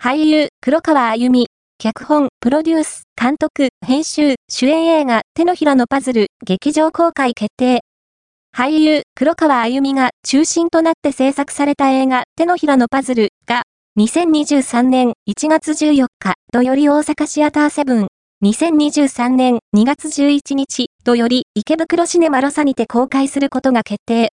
俳優、黒川あゆみ、脚本、プロデュース、監督、編集、主演映画、手のひらのパズル、劇場公開決定。俳優、黒川あゆみが中心となって制作された映画、手のひらのパズルが、2023年1月14日土より大阪シアターセブン、2023年2月11日土より池袋シネマロサにて公開することが決定。